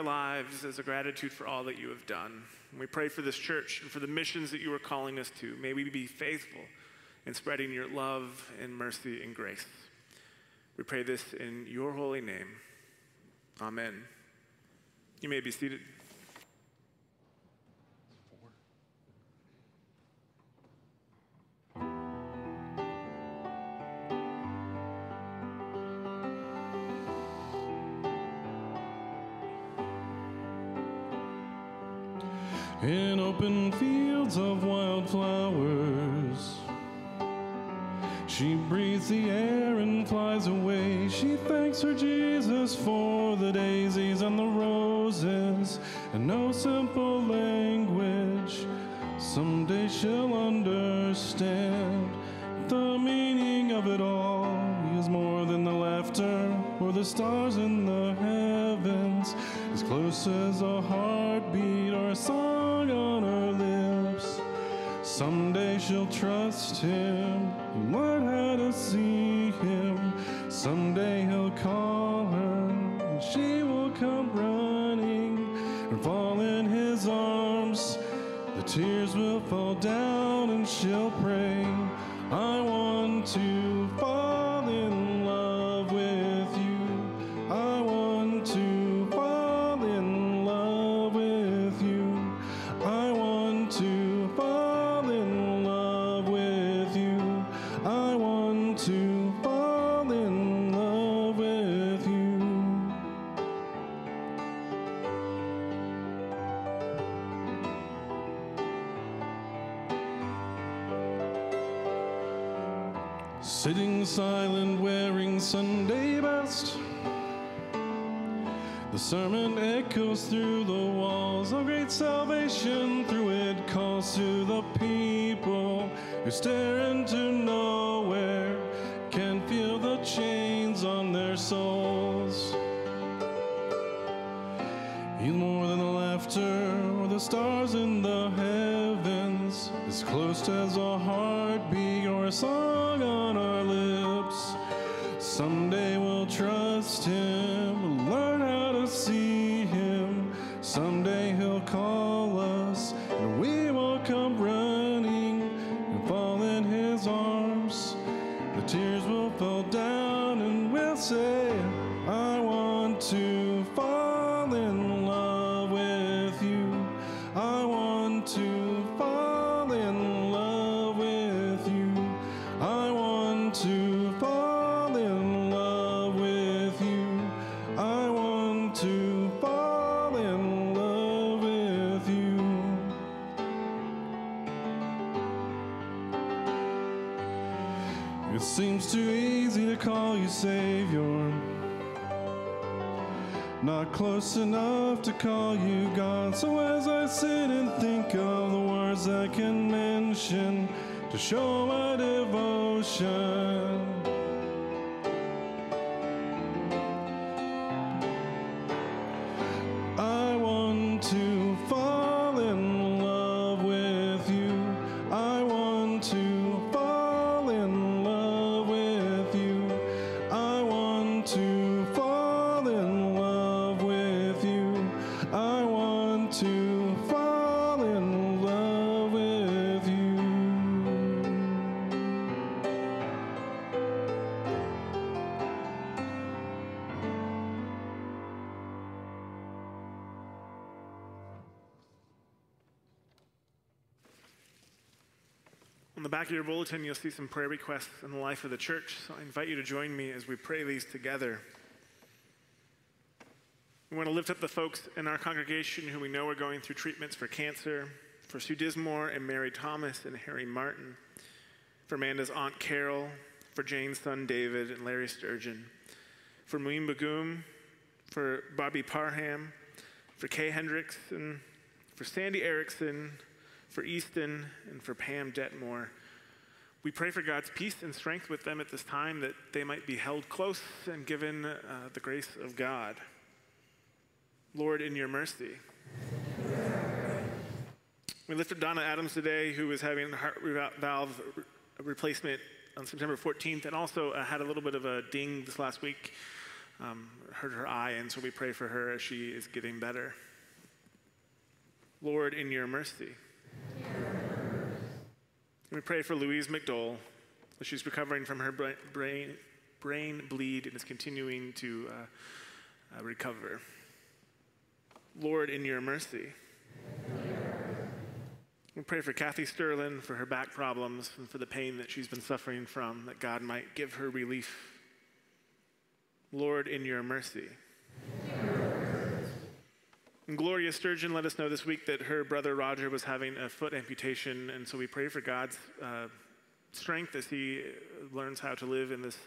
our lives as a gratitude for all that you have done. We pray for this church and for the missions that you are calling us to. May we be faithful in spreading your love and mercy and grace. We pray this in your holy name. Amen. You may be seated. Of wildflowers. She breathes the air and flies away. She thanks her Jesus for the daisies and the roses and no simple language. Someday she'll understand the meaning of it all. He is more than the laughter or the stars in the heavens, as close as a heartbeat or a song on lips. Someday she'll trust him and how to see him. Someday he'll call her and she will come running and fall in his arms. The tears will fall down Sitting silent, wearing Sunday best. The sermon echoes through the walls of great salvation. Through it calls to the people who stare into nowhere, can feel the chains on their souls. He's more than the laughter or the stars in the heavens, as close as a heartbeat or a song Close enough to call you God. So as I sit and think of the words I can mention to show my devotion. Of your bulletin, you'll see some prayer requests in the life of the church. So I invite you to join me as we pray these together. We want to lift up the folks in our congregation who we know are going through treatments for cancer, for Sue Dismore and Mary Thomas and Harry Martin, for Amanda's Aunt Carol, for Jane's son David and Larry Sturgeon, for Moeen Bagoom, for Bobby Parham, for Kay Hendrickson, for Sandy Erickson, for Easton, and for Pam Detmore. We pray for God's peace and strength with them at this time, that they might be held close and given uh, the grace of God. Lord, in your mercy. We lift up Donna Adams today, who was having a heart valve replacement on September 14th and also uh, had a little bit of a ding this last week um, hurt her eye, and so we pray for her as she is getting better. Lord, in your mercy. We pray for Louise McDowell as she's recovering from her brain, brain bleed and is continuing to uh, uh, recover. Lord, in your mercy. We pray for Kathy Sterling for her back problems and for the pain that she's been suffering from, that God might give her relief. Lord, in your mercy. And Gloria Sturgeon let us know this week that her brother Roger was having a foot amputation, and so we pray for God's uh, strength as he learns how to live in this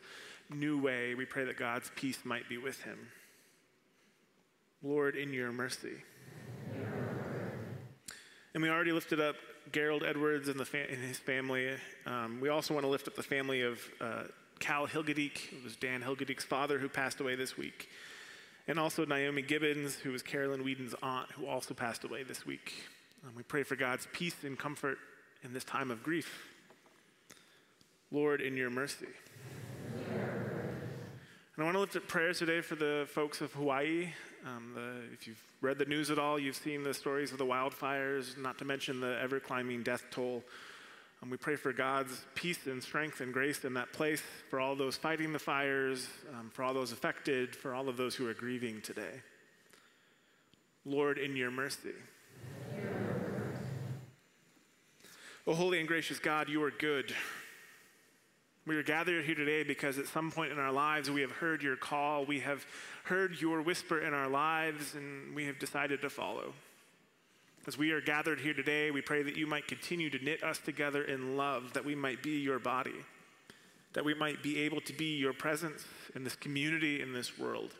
new way. We pray that God's peace might be with him. Lord, in your mercy. And we already lifted up Gerald Edwards and, and his family. Um, we also want to lift up the family of uh, Cal Hilgediek. It was Dan Hilgediek's father who passed away this week and also Naomi Gibbons, who was Carolyn Whedon's aunt, who also passed away this week. We pray for God's peace and comfort in this time of grief. Lord, in your mercy. And I want to lift up prayers today for the folks of Hawaii. Um, the, if you've read the news at all, you've seen the stories of the wildfires, not to mention the ever climbing death toll and we pray for God's peace and strength and grace in that place for all those fighting the fires, um, for all those affected, for all of those who are grieving today. Lord, in your mercy. Oh, holy and gracious God, you are good. We are gathered here today because at some point in our lives we have heard your call, we have heard your whisper in our lives, and we have decided to follow. As we are gathered here today, we pray that you might continue to knit us together in love, that we might be your body, that we might be able to be your presence in this community, in this world.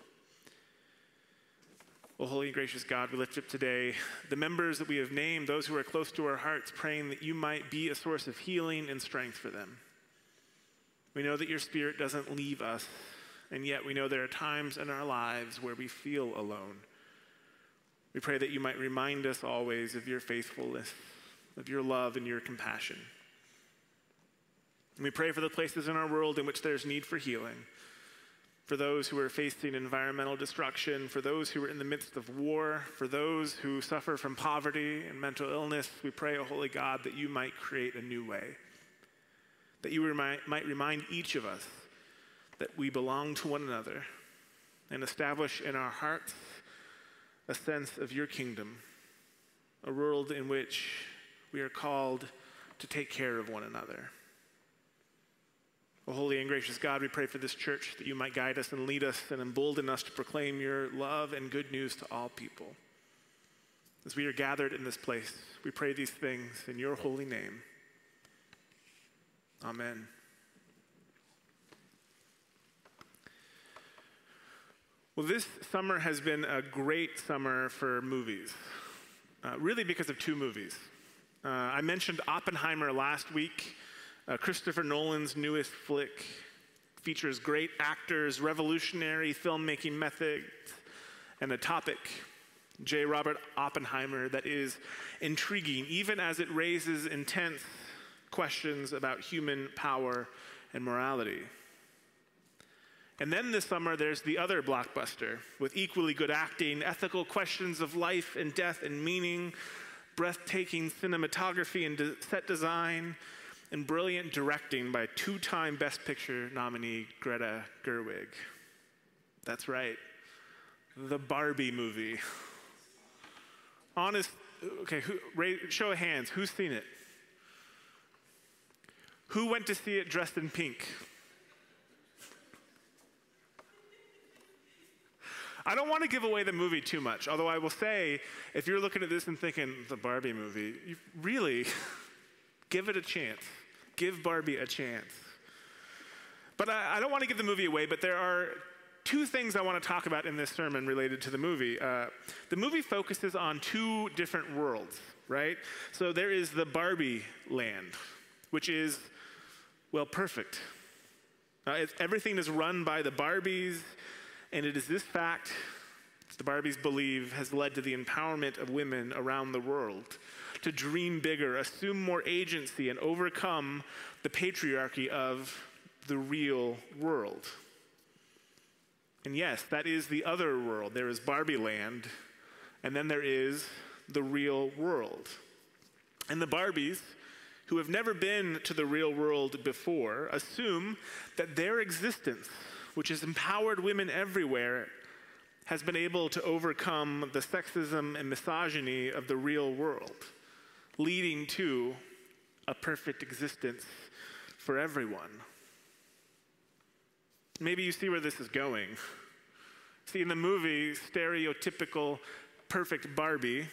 Well, holy and gracious God, we lift up today the members that we have named, those who are close to our hearts, praying that you might be a source of healing and strength for them. We know that your spirit doesn't leave us, and yet we know there are times in our lives where we feel alone. We pray that you might remind us always of your faithfulness, of your love and your compassion. And we pray for the places in our world in which there's need for healing, for those who are facing environmental destruction, for those who are in the midst of war, for those who suffer from poverty and mental illness. We pray, O oh Holy God, that you might create a new way, that you might remind each of us that we belong to one another and establish in our hearts a sense of your kingdom, a world in which we are called to take care of one another. O holy and gracious God, we pray for this church that you might guide us and lead us and embolden us to proclaim your love and good news to all people. As we are gathered in this place, we pray these things in your holy name. Amen. Well, this summer has been a great summer for movies, uh, really because of two movies. Uh, I mentioned Oppenheimer last week. Uh, Christopher Nolan's newest flick features great actors, revolutionary filmmaking methods, and a topic, J. Robert Oppenheimer, that is intriguing, even as it raises intense questions about human power and morality. And then this summer, there's the other blockbuster with equally good acting, ethical questions of life and death and meaning, breathtaking cinematography and de- set design, and brilliant directing by two time Best Picture nominee Greta Gerwig. That's right, the Barbie movie. Honest, okay, who, show of hands, who's seen it? Who went to see it dressed in pink? I don't want to give away the movie too much, although I will say, if you're looking at this and thinking, the Barbie movie, you really give it a chance. Give Barbie a chance. But I, I, don't want to give the movie away, but there are two things I want to talk about in this sermon related to the movie. Uh, the movie focuses on two different worlds, right? So there is the Barbie land, which is, well, perfect. Uh, everything is run by the Barbies. And it is this fact, that the Barbies believe, has led to the empowerment of women around the world to dream bigger, assume more agency, and overcome the patriarchy of the real world. And yes, that is the other world. There is Barbie land, and then there is the real world. And the Barbies, who have never been to the real world before, assume that their existence, which has empowered women everywhere, has been able to overcome the sexism and misogyny of the real world, leading to a perfect existence for everyone. Maybe you see where this is going. See, in the movie, stereotypical perfect Barbie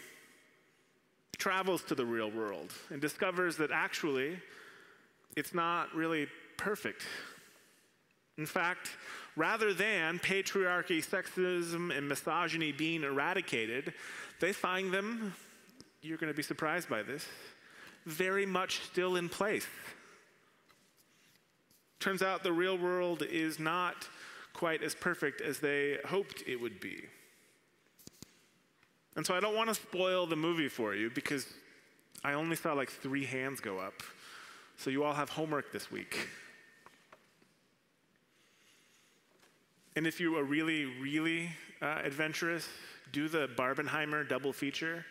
travels to the real world and discovers that actually it's not really perfect. In fact, rather than patriarchy, sexism, and misogyny being eradicated, they find them, you're going to be surprised by this, very much still in place. Turns out the real world is not quite as perfect as they hoped it would be. And so I don't want to spoil the movie for you because I only saw like three hands go up. So you all have homework this week. And if you are really, really uh, adventurous, do the Barbenheimer double feature.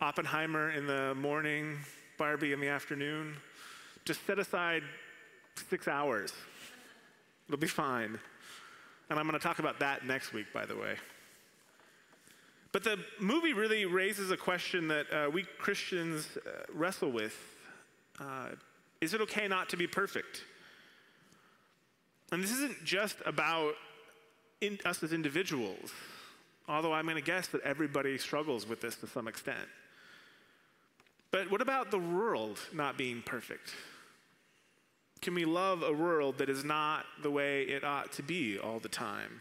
Oppenheimer in the morning, Barbie in the afternoon. Just set aside six hours. It'll be fine. And I'm going to talk about that next week, by the way. But the movie really raises a question that uh, we Christians uh, wrestle with. Uh, is it okay not to be perfect? And this isn't just about in, us as individuals, although I'm going to guess that everybody struggles with this to some extent. But what about the world not being perfect? Can we love a world that is not the way it ought to be all the time?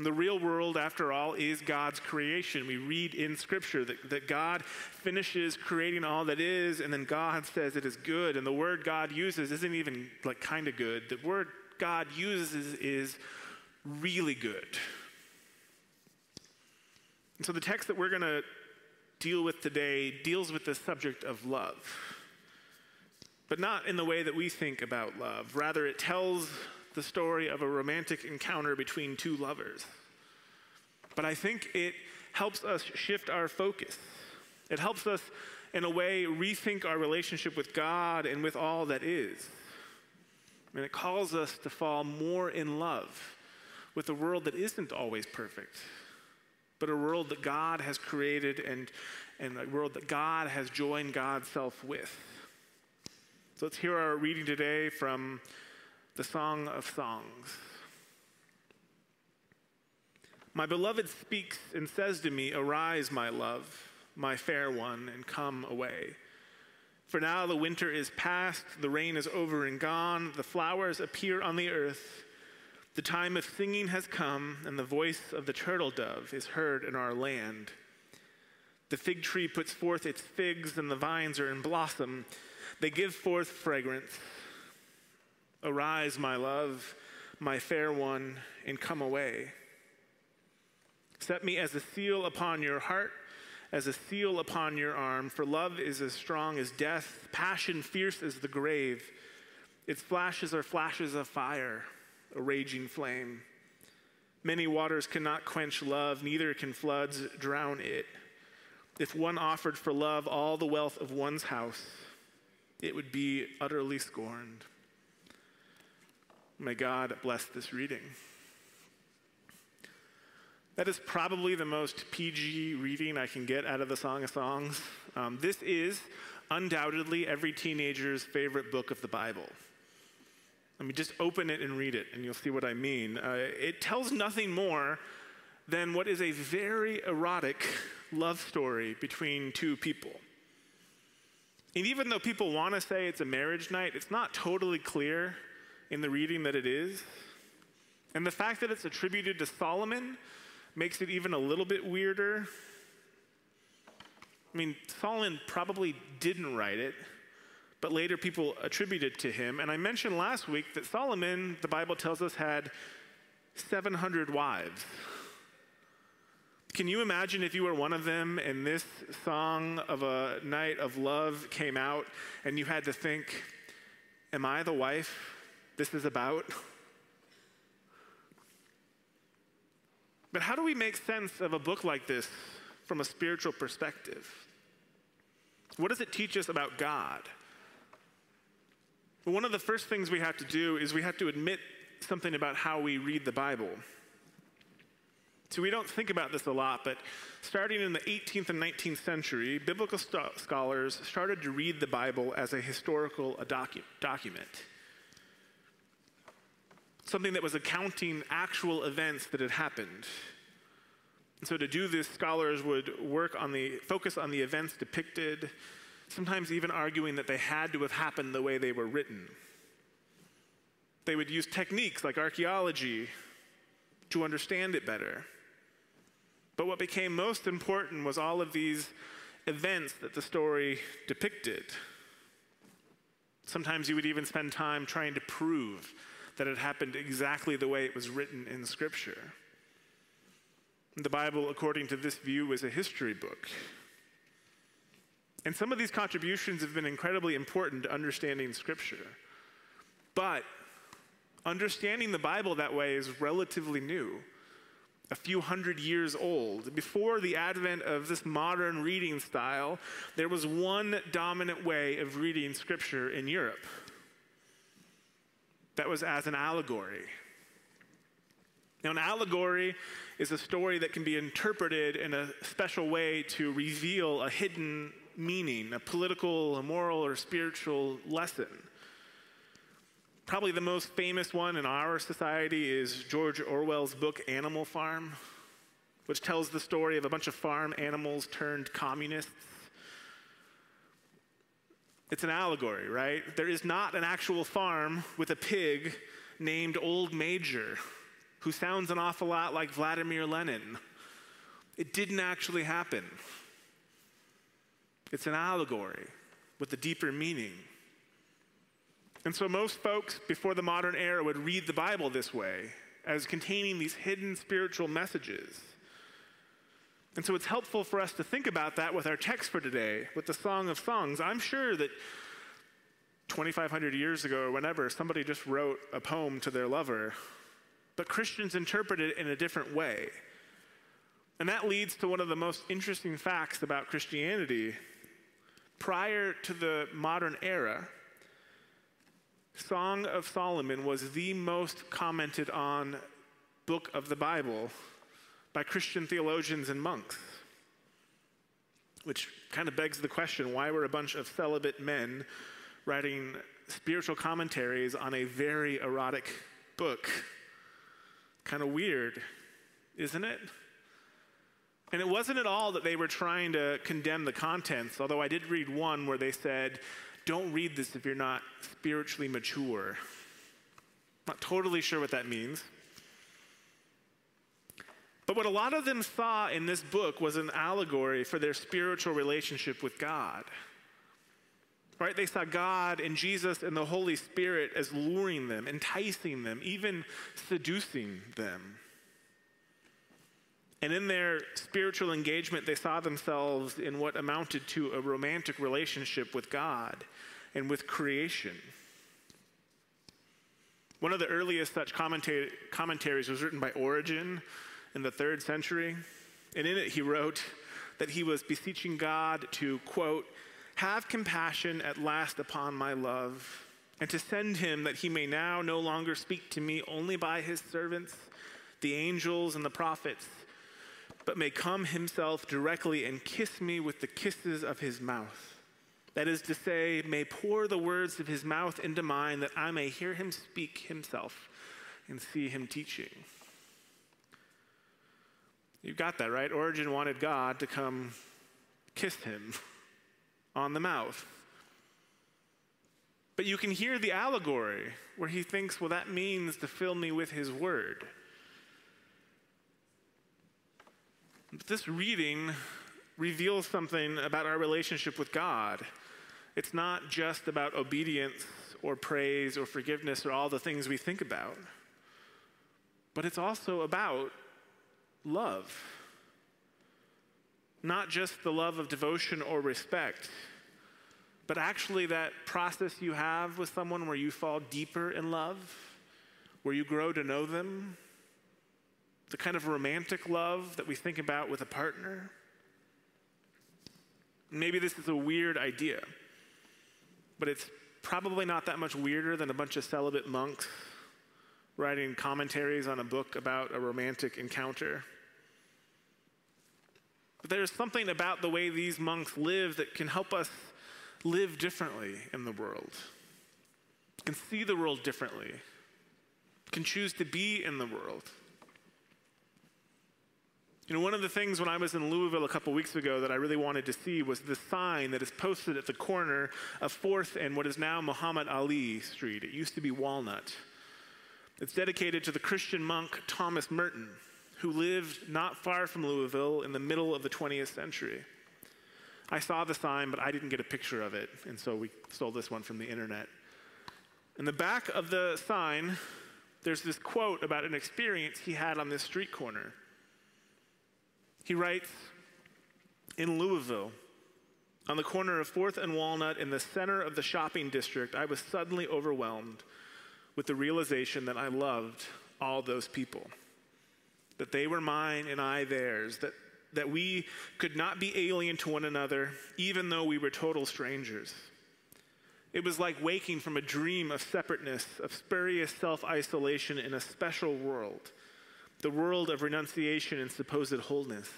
The real world, after all, is God's creation. We read in Scripture that, that God finishes creating all that is, and then God says it is good. And the word God uses isn't even like kind of good. The word God uses is really good. And so the text that we're going to deal with today deals with the subject of love, but not in the way that we think about love. Rather, it tells the story of a romantic encounter between two lovers. But I think it helps us shift our focus. It helps us, in a way, rethink our relationship with God and with all that is. And it calls us to fall more in love with a world that isn't always perfect, but a world that God has created and, and a world that God has joined God's self with. So let's hear our reading today from the Song of Songs. My beloved speaks and says to me, Arise, my love, my fair one, and come away. For now the winter is past, the rain is over and gone, the flowers appear on the earth. The time of singing has come, and the voice of the turtle dove is heard in our land. The fig tree puts forth its figs, and the vines are in blossom. They give forth fragrance. Arise, my love, my fair one, and come away. Set me as a seal upon your heart, as a seal upon your arm, for love is as strong as death, passion fierce as the grave. Its flashes are flashes of fire, a raging flame. Many waters cannot quench love, neither can floods drown it. If one offered for love all the wealth of one's house, it would be utterly scorned. May God bless this reading. That is probably the most PG reading I can get out of the Song of Songs. Um, this is undoubtedly every teenager's favorite book of the Bible. Let me just open it and read it, and you'll see what I mean. Uh, it tells nothing more than what is a very erotic love story between two people. And even though people want to say it's a marriage night, it's not totally clear in the reading that it is. And the fact that it's attributed to Solomon makes it even a little bit weirder. I mean, Solomon probably didn't write it, but later people attributed to him. And I mentioned last week that Solomon, the Bible tells us, had 700 wives. Can you imagine if you were one of them and this song of a night of love came out and you had to think, Am I the wife this is about? But how do we make sense of a book like this from a spiritual perspective? What does it teach us about God? Well, one of the first things we have to do is we have to admit something about how we read the Bible. So we don't think about this a lot, but starting in the 18th and 19th century, biblical st- scholars started to read the Bible as a historical docu- document. Something that was accounting actual events that had happened. And so to do this, scholars would work on the focus on the events depicted, sometimes even arguing that they had to have happened the way they were written. They would use techniques like archaeology to understand it better. But what became most important was all of these events that the story depicted. Sometimes you would even spend time trying to prove that it happened exactly the way it was written in Scripture. The Bible, according to this view, is a history book. And some of these contributions have been incredibly important to understanding Scripture. But understanding the Bible that way is relatively new a few hundred years old. Before the advent of this modern reading style, there was one dominant way of reading Scripture in Europe. That was as an allegory. Now, an allegory is a story that can be interpreted in a special way to reveal a hidden meaning, a political, a moral, or spiritual lesson. Probably the most famous one in our society is George Orwell's book Animal Farm, which tells the story of a bunch of farm animals turned communists. It's an allegory, right? There is not an actual farm with a pig named Old Major, who sounds an awful lot like Vladimir Lenin. It didn't actually happen. It's an allegory with a deeper meaning. And so most folks before the modern era would read the Bible this way, as containing these hidden spiritual messages. And so it's helpful for us to think about that with our text for today, with the Song of Songs. I'm sure that 2,500 years ago or whenever, somebody just wrote a poem to their lover, but Christians interpret it in a different way. And that leads to one of the most interesting facts about Christianity. Prior to the modern era, Song of Solomon was the most commented on book of the Bible by Christian theologians and monks. Which kind of begs the question why were a bunch of celibate men writing spiritual commentaries on a very erotic book? Kind of weird, isn't it? And it wasn't at all that they were trying to condemn the contents, although I did read one where they said, don't read this if you're not spiritually mature. Not totally sure what that means. But what a lot of them saw in this book was an allegory for their spiritual relationship with God. Right? They saw God and Jesus and the Holy Spirit as luring them, enticing them, even seducing them. And in their spiritual engagement, they saw themselves in what amounted to a romantic relationship with God and with creation. One of the earliest such commentaries was written by Origen in the third century. And in it, he wrote that he was beseeching God to, quote, have compassion at last upon my love, and to send him that he may now no longer speak to me only by his servants, the angels and the prophets, but may come himself directly and kiss me with the kisses of his mouth that is to say, may pour the words of his mouth into mine, that I may hear him speak himself and see him teaching. You've got that, right? Origen wanted God to come kiss him on the mouth. But you can hear the allegory where he thinks, well, that means to fill me with his word. But this reading reveals something about our relationship with God it's not just about obedience or praise or forgiveness or all the things we think about, but it's also about love. Not just the love of devotion or respect, but actually that process you have with someone where you fall deeper in love, where you grow to know them, the kind of romantic love that we think about with a partner. Maybe this is a weird idea, but it's probably not that much weirder than a bunch of celibate monks writing commentaries on a book about a romantic encounter. But there's something about the way these monks live that can help us live differently in the world, can see the world differently, can choose to be in the world. You know, one of the things when I was in Louisville a couple weeks ago that I really wanted to see was the sign that is posted at the corner of 4th and what is now Muhammad Ali Street. It used to be Walnut. It's dedicated to the Christian monk Thomas Merton, who lived not far from Louisville in the middle of the 20th century. I saw the sign, but I didn't get a picture of it, and so we stole this one from the internet. In the back of the sign, there's this quote about an experience he had on this street corner. He writes In Louisville, on the corner of 4th and Walnut in the center of the shopping district, I was suddenly overwhelmed with the realization that I loved all those people, that they were mine and I theirs, that, that we could not be alien to one another, even though we were total strangers. It was like waking from a dream of separateness, of spurious self isolation in a special world the world of renunciation and supposed wholeness.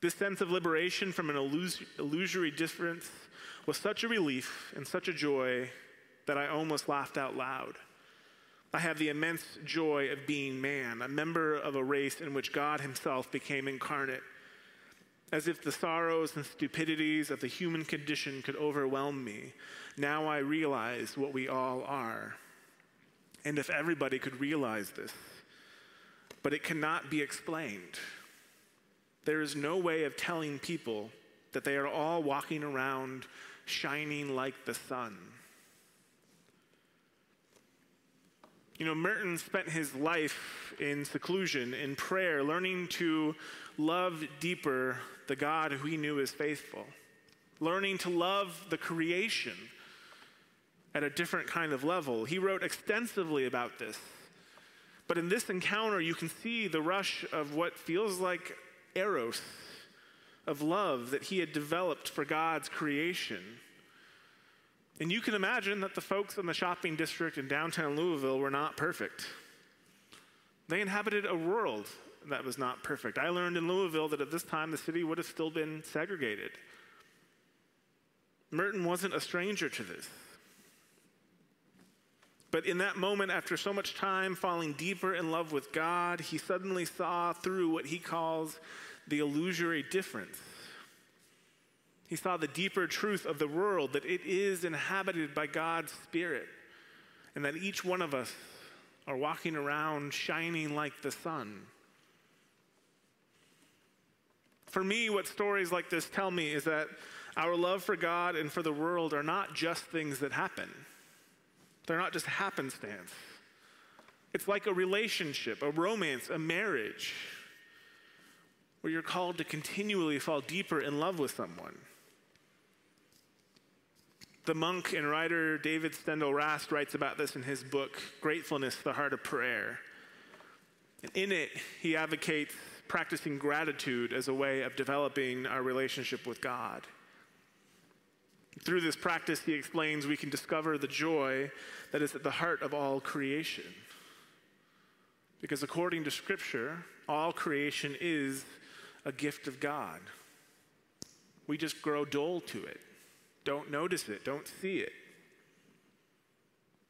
This sense of liberation from an illus- illusory difference was such a relief and such a joy that I almost laughed out loud. I have the immense joy of being man, a member of a race in which God Himself became incarnate. As if the sorrows and stupidities of the human condition could overwhelm me, now I realize what we all are. And if everybody could realize this, but it cannot be explained. There is no way of telling people that they are all walking around shining like the sun. You know, Merton spent his life in seclusion, in prayer, learning to love deeper the God who he knew is faithful, learning to love the creation at a different kind of level. He wrote extensively about this but in this encounter, you can see the rush of what feels like eros, of love that he had developed for God's creation. And you can imagine that the folks in the shopping district in downtown Louisville were not perfect. They inhabited a world that was not perfect. I learned in Louisville that at this time the city would have still been segregated. Merton wasn't a stranger to this. But in that moment, after so much time falling deeper in love with God, he suddenly saw through what he calls the illusory difference. He saw the deeper truth of the world that it is inhabited by God's Spirit, and that each one of us are walking around shining like the sun. For me, what stories like this tell me is that our love for God and for the world are not just things that happen. They're not just happenstance. It's like a relationship, a romance, a marriage, where you're called to continually fall deeper in love with someone. The monk and writer David Steindl-Rast writes about this in his book, Gratefulness, the Heart of Prayer. In it, he advocates practicing gratitude as a way of developing our relationship with God. Through this practice, he explains, we can discover the joy that is at the heart of all creation. Because according to Scripture, all creation is a gift of God. We just grow dull to it, don't notice it, don't see it.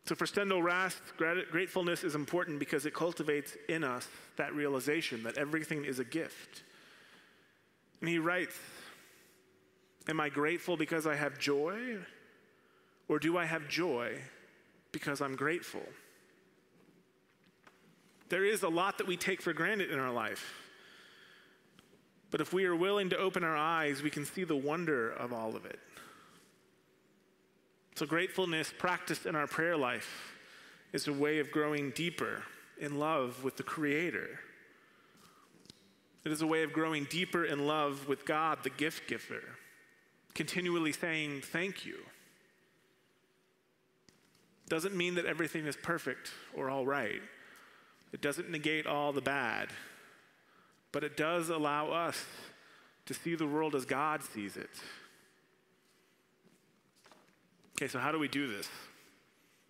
So for Steindl-Rast, gratefulness is important because it cultivates in us that realization that everything is a gift. And he writes, Am I grateful because I have joy? Or do I have joy because I'm grateful? There is a lot that we take for granted in our life. But if we are willing to open our eyes, we can see the wonder of all of it. So, gratefulness practiced in our prayer life is a way of growing deeper in love with the Creator. It is a way of growing deeper in love with God, the gift giver. continually saying thank you. Doesn't mean that everything is perfect or all right. It doesn't negate all the bad, but it does allow us to see the world as God sees it. Okay, so how do we do this?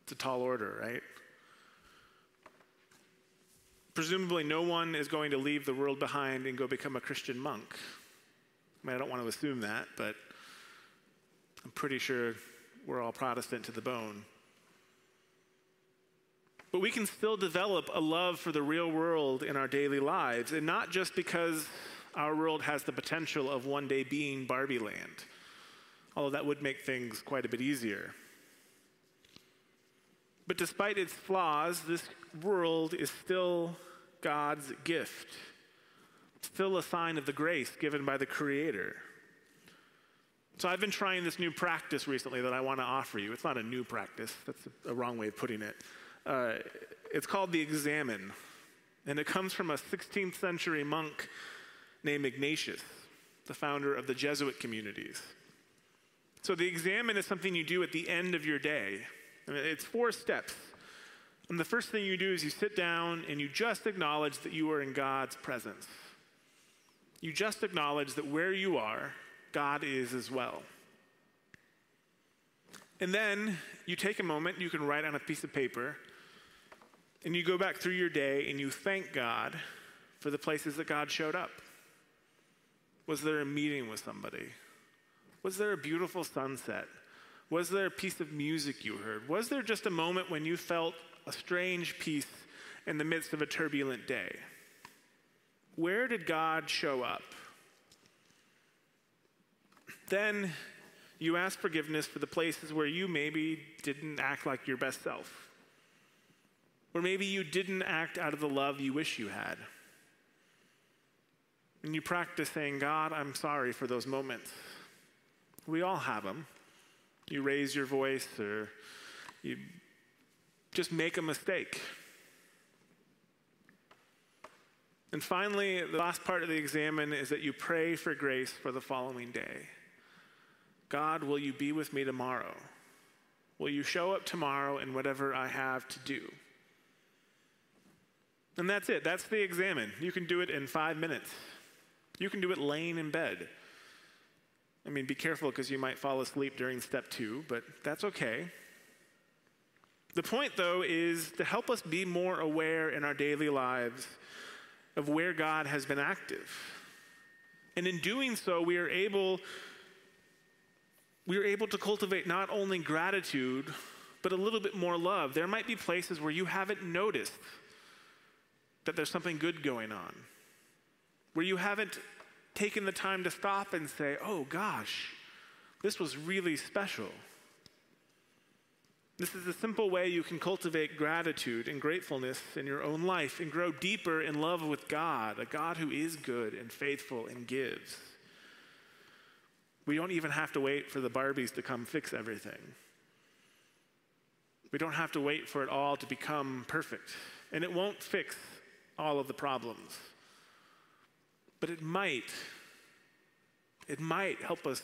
It's a tall order, right? Presumably, no one is going to leave the world behind and go become a Christian monk. I mean, I don't want to assume that, but I'm pretty sure we're all Protestant to the bone. But we can still develop a love for the real world in our daily lives, and not just because our world has the potential of one day being Barbie land, although that would make things quite a bit easier. But despite its flaws, this world is still God's gift, still a sign of the grace given by the Creator. So I've been trying this new practice recently that I want to offer you. It's not a new practice, that's a wrong way of putting it. Uh, it's called the Examen, and it comes from a 16th century monk named Ignatius, the founder of the Jesuit communities. So the Examen is something you do at the end of your day. It's four steps. And the first thing you do is you sit down and you just acknowledge that you are in God's presence. You just acknowledge that where you are, God is as well. And then you take a moment, you can write on a piece of paper, and you go back through your day and you thank God for the places that God showed up. Was there a meeting with somebody? Was there a beautiful sunset? Was there a piece of music you heard? Was there just a moment when you felt a strange peace in the midst of a turbulent day? Where did God show up? Then you ask forgiveness for the places where you maybe didn't act like your best self. Or maybe you didn't act out of the love you wish you had. And you practice saying, God, I'm sorry for those moments. We all have them. You raise your voice or you just make a mistake. And finally, the last part of the Examen is that you pray for grace for the following day. God, will you be with me tomorrow? Will you show up tomorrow in whatever I have to do? And that's it. That's the Examen. You can do it in five minutes. You can do it laying in bed. I mean, be careful because you might fall asleep during step two, but that's okay. The point, though, is to help us be more aware in our daily lives of where God has been active. And in doing so, we are able we are able to cultivate not only gratitude, but a little bit more love. There might be places where you haven't noticed that there's something good going on, where you haven't taken the time to stop and say, oh gosh, this was really special. This is a simple way you can cultivate gratitude and gratefulness in your own life and grow deeper in love with God, a God who is good and faithful and gives. We don't even have to wait for the Barbies to come fix everything. We don't have to wait for it all to become perfect. And it won't fix all of the problems. But it might, it might help us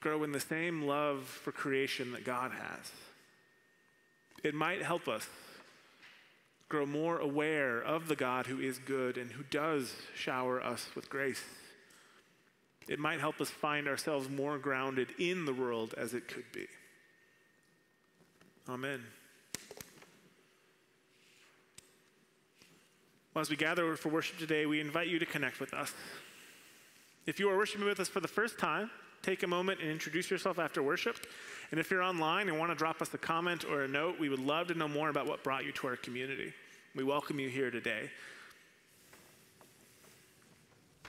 grow in the same love for creation that God has. It might help us grow more aware of the God who is good and who does shower us with grace. It might help us find ourselves more grounded in the world as it could be. Amen. Well, as we gather for worship today, we invite you to connect with us. If you are worshiping with us for the first time, take a moment and introduce yourself after worship. And if you're online and want to drop us a comment or a note, we would love to know more about what brought you to our community. We welcome you here today.